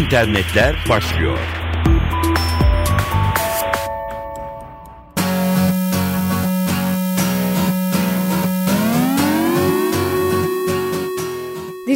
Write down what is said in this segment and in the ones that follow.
internetler başlıyor.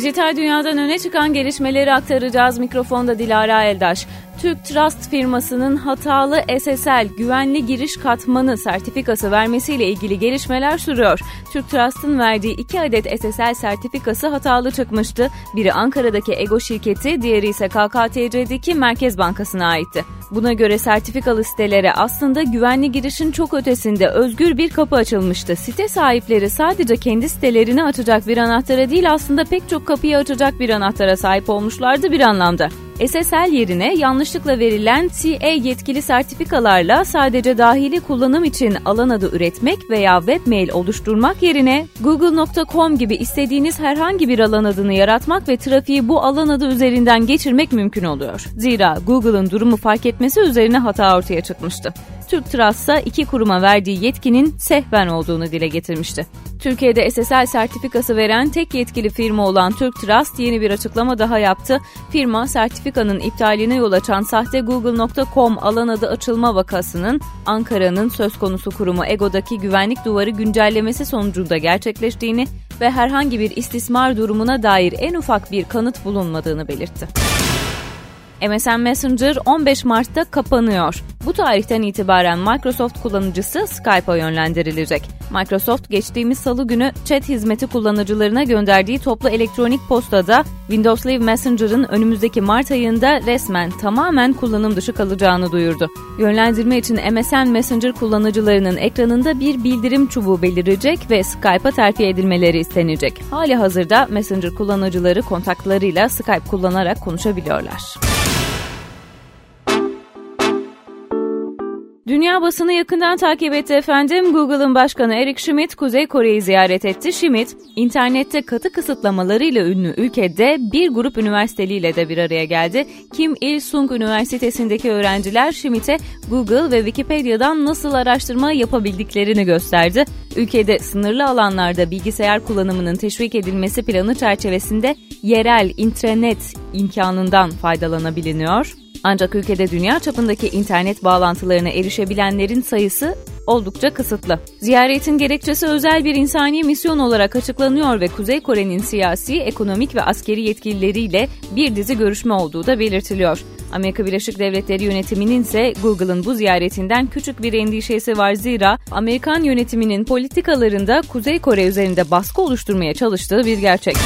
Dijital dünyadan öne çıkan gelişmeleri aktaracağız. Mikrofonda Dilara Eldaş. Türk Trust firmasının hatalı SSL güvenli giriş katmanı sertifikası vermesiyle ilgili gelişmeler sürüyor. Türk Trust'ın verdiği iki adet SSL sertifikası hatalı çıkmıştı. Biri Ankara'daki Ego şirketi, diğeri ise KKTC'deki Merkez Bankası'na aitti. Buna göre sertifikalı sitelere aslında güvenli girişin çok ötesinde özgür bir kapı açılmıştı. Site sahipleri sadece kendi sitelerini açacak bir anahtara değil aslında pek çok kapıyı açacak bir anahtara sahip olmuşlardı bir anlamda. SSL yerine yanlışlıkla verilen TA yetkili sertifikalarla sadece dahili kullanım için alan adı üretmek veya webmail oluşturmak yerine google.com gibi istediğiniz herhangi bir alan adını yaratmak ve trafiği bu alan adı üzerinden geçirmek mümkün oluyor. Zira Google'ın durumu fark etmesi üzerine hata ortaya çıkmıştı. Türk Trust'a iki kuruma verdiği yetkinin sehven olduğunu dile getirmişti. Türkiye'de SSL sertifikası veren tek yetkili firma olan Türk Trust yeni bir açıklama daha yaptı. Firma sertifikanın iptaline yol açan sahte google.com alan adı açılma vakasının Ankara'nın söz konusu kurumu Ego'daki güvenlik duvarı güncellemesi sonucunda gerçekleştiğini ve herhangi bir istismar durumuna dair en ufak bir kanıt bulunmadığını belirtti. MSN Messenger 15 Mart'ta kapanıyor. Bu tarihten itibaren Microsoft kullanıcısı Skype'a yönlendirilecek. Microsoft geçtiğimiz salı günü chat hizmeti kullanıcılarına gönderdiği toplu elektronik postada Windows Live Messenger'ın önümüzdeki Mart ayında resmen tamamen kullanım dışı kalacağını duyurdu. Yönlendirme için MSN Messenger kullanıcılarının ekranında bir bildirim çubuğu belirecek ve Skype'a terfi edilmeleri istenecek. Hali hazırda Messenger kullanıcıları kontaklarıyla Skype kullanarak konuşabiliyorlar. Dünya basını yakından takip etti efendim. Google'ın başkanı Eric Schmidt Kuzey Kore'yi ziyaret etti. Schmidt, internette katı kısıtlamalarıyla ünlü ülkede bir grup üniversiteliyle de bir araya geldi. Kim Il-sung Üniversitesi'ndeki öğrenciler Schmidt'e Google ve Wikipedia'dan nasıl araştırma yapabildiklerini gösterdi. Ülkede sınırlı alanlarda bilgisayar kullanımının teşvik edilmesi planı çerçevesinde yerel intranet imkanından faydalanabiliyor. Ancak ülkede dünya çapındaki internet bağlantılarına erişebilenlerin sayısı oldukça kısıtlı. Ziyaretin gerekçesi özel bir insani misyon olarak açıklanıyor ve Kuzey Kore'nin siyasi, ekonomik ve askeri yetkilileriyle bir dizi görüşme olduğu da belirtiliyor. Amerika Birleşik Devletleri yönetiminin ise Google'ın bu ziyaretinden küçük bir endişesi var zira Amerikan yönetiminin politikalarında Kuzey Kore üzerinde baskı oluşturmaya çalıştığı bir gerçek.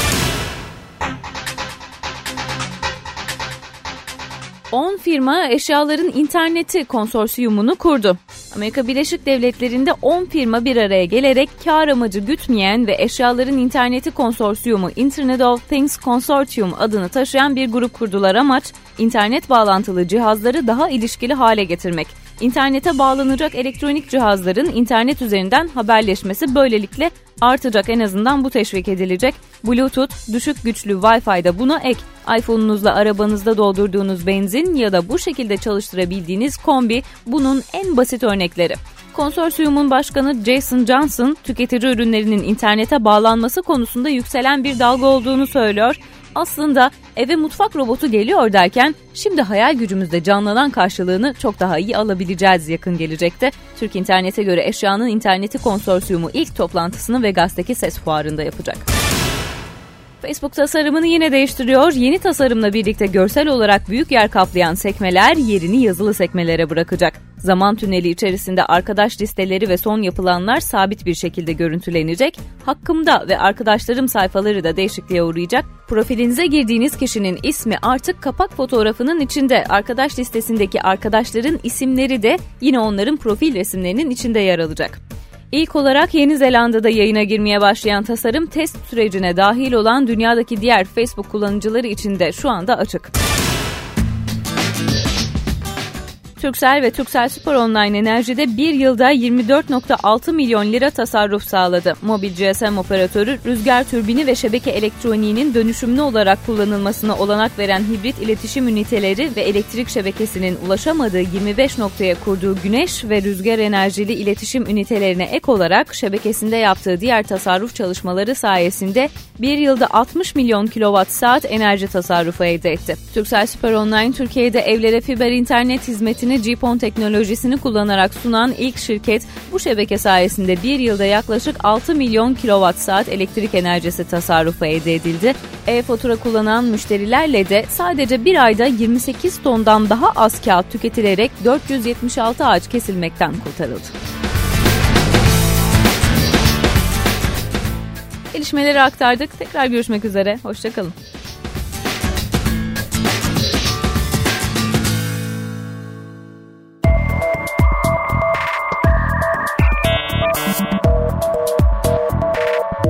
10 firma eşyaların interneti konsorsiyumunu kurdu. Amerika Birleşik Devletleri'nde 10 firma bir araya gelerek kar amacı gütmeyen ve eşyaların interneti konsorsiyumu Internet of Things Consortium adını taşıyan bir grup kurdular. Amaç internet bağlantılı cihazları daha ilişkili hale getirmek. İnternete bağlanacak elektronik cihazların internet üzerinden haberleşmesi böylelikle artacak en azından bu teşvik edilecek. Bluetooth, düşük güçlü Wi-Fi da buna ek. iPhone'unuzla arabanızda doldurduğunuz benzin ya da bu şekilde çalıştırabildiğiniz kombi bunun en basit örnekleri. Konsorsiyumun başkanı Jason Johnson, tüketici ürünlerinin internete bağlanması konusunda yükselen bir dalga olduğunu söylüyor. Aslında eve mutfak robotu geliyor derken şimdi hayal gücümüzde canlanan karşılığını çok daha iyi alabileceğiz yakın gelecekte. Türk İnternet'e göre eşyanın interneti konsorsiyumu ilk toplantısını Vegas'taki ses fuarında yapacak. Facebook tasarımını yine değiştiriyor. Yeni tasarımla birlikte görsel olarak büyük yer kaplayan sekmeler yerini yazılı sekmelere bırakacak. Zaman tüneli içerisinde arkadaş listeleri ve son yapılanlar sabit bir şekilde görüntülenecek. Hakkımda ve arkadaşlarım sayfaları da değişikliğe uğrayacak. Profilinize girdiğiniz kişinin ismi artık kapak fotoğrafının içinde. Arkadaş listesindeki arkadaşların isimleri de yine onların profil resimlerinin içinde yer alacak. İlk olarak Yeni Zelanda'da yayına girmeye başlayan tasarım test sürecine dahil olan dünyadaki diğer Facebook kullanıcıları için de şu anda açık. Turkcell ve Turkcell Super Online Enerji'de bir yılda 24.6 milyon lira tasarruf sağladı. Mobil GSM operatörü rüzgar türbini ve şebeke elektroniğinin dönüşümlü olarak kullanılmasına olanak veren hibrit iletişim üniteleri ve elektrik şebekesinin ulaşamadığı 25 noktaya kurduğu güneş ve rüzgar enerjili iletişim ünitelerine ek olarak şebekesinde yaptığı diğer tasarruf çalışmaları sayesinde bir yılda 60 milyon kilowatt saat enerji tasarrufu elde etti. Turkcell Super Online Türkiye'de evlere fiber internet hizmetini GPON teknolojisini kullanarak sunan ilk şirket bu şebeke sayesinde bir yılda yaklaşık 6 milyon kilowatt saat elektrik enerjisi tasarrufu elde edildi. E-fatura kullanan müşterilerle de sadece bir ayda 28 tondan daha az kağıt tüketilerek 476 ağaç kesilmekten kurtarıldı. Gelişmeleri aktardık. Tekrar görüşmek üzere. Hoşçakalın.